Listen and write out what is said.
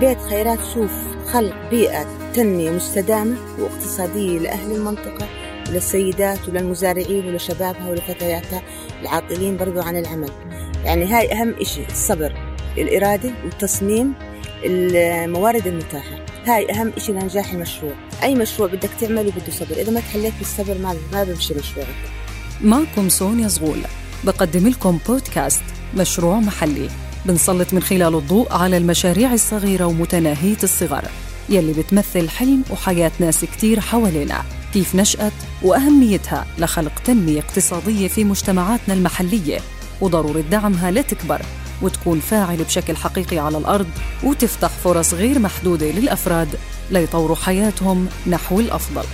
بيت خيرات شوف خلق بيئة تنمية مستدامة واقتصادية لأهل المنطقة وللسيدات وللمزارعين ولشبابها ولفتياتها العاطلين برضو عن العمل. يعني هاي أهم إشي الصبر الإرادة والتصميم الموارد المتاحة. هاي أهم إشي لنجاح المشروع. أي مشروع بدك تعمله بده صبر. إذا ما تحليت بالصبر ما ما بمشي مشروعك. معكم سونيا زغول. بقدم لكم بودكاست مشروع محلي. بنسلط من خلاله الضوء على المشاريع الصغيرة ومتناهية الصغر يلي بتمثل حلم وحياة ناس كتير حوالينا. كيف نشأت وأهميتها لخلق تنمية اقتصادية في مجتمعاتنا المحلية. وضرورة دعمها لتكبر وتكون فاعل بشكل حقيقي على الأرض وتفتح فرص غير محدودة للأفراد ليطوروا حياتهم نحو الأفضل.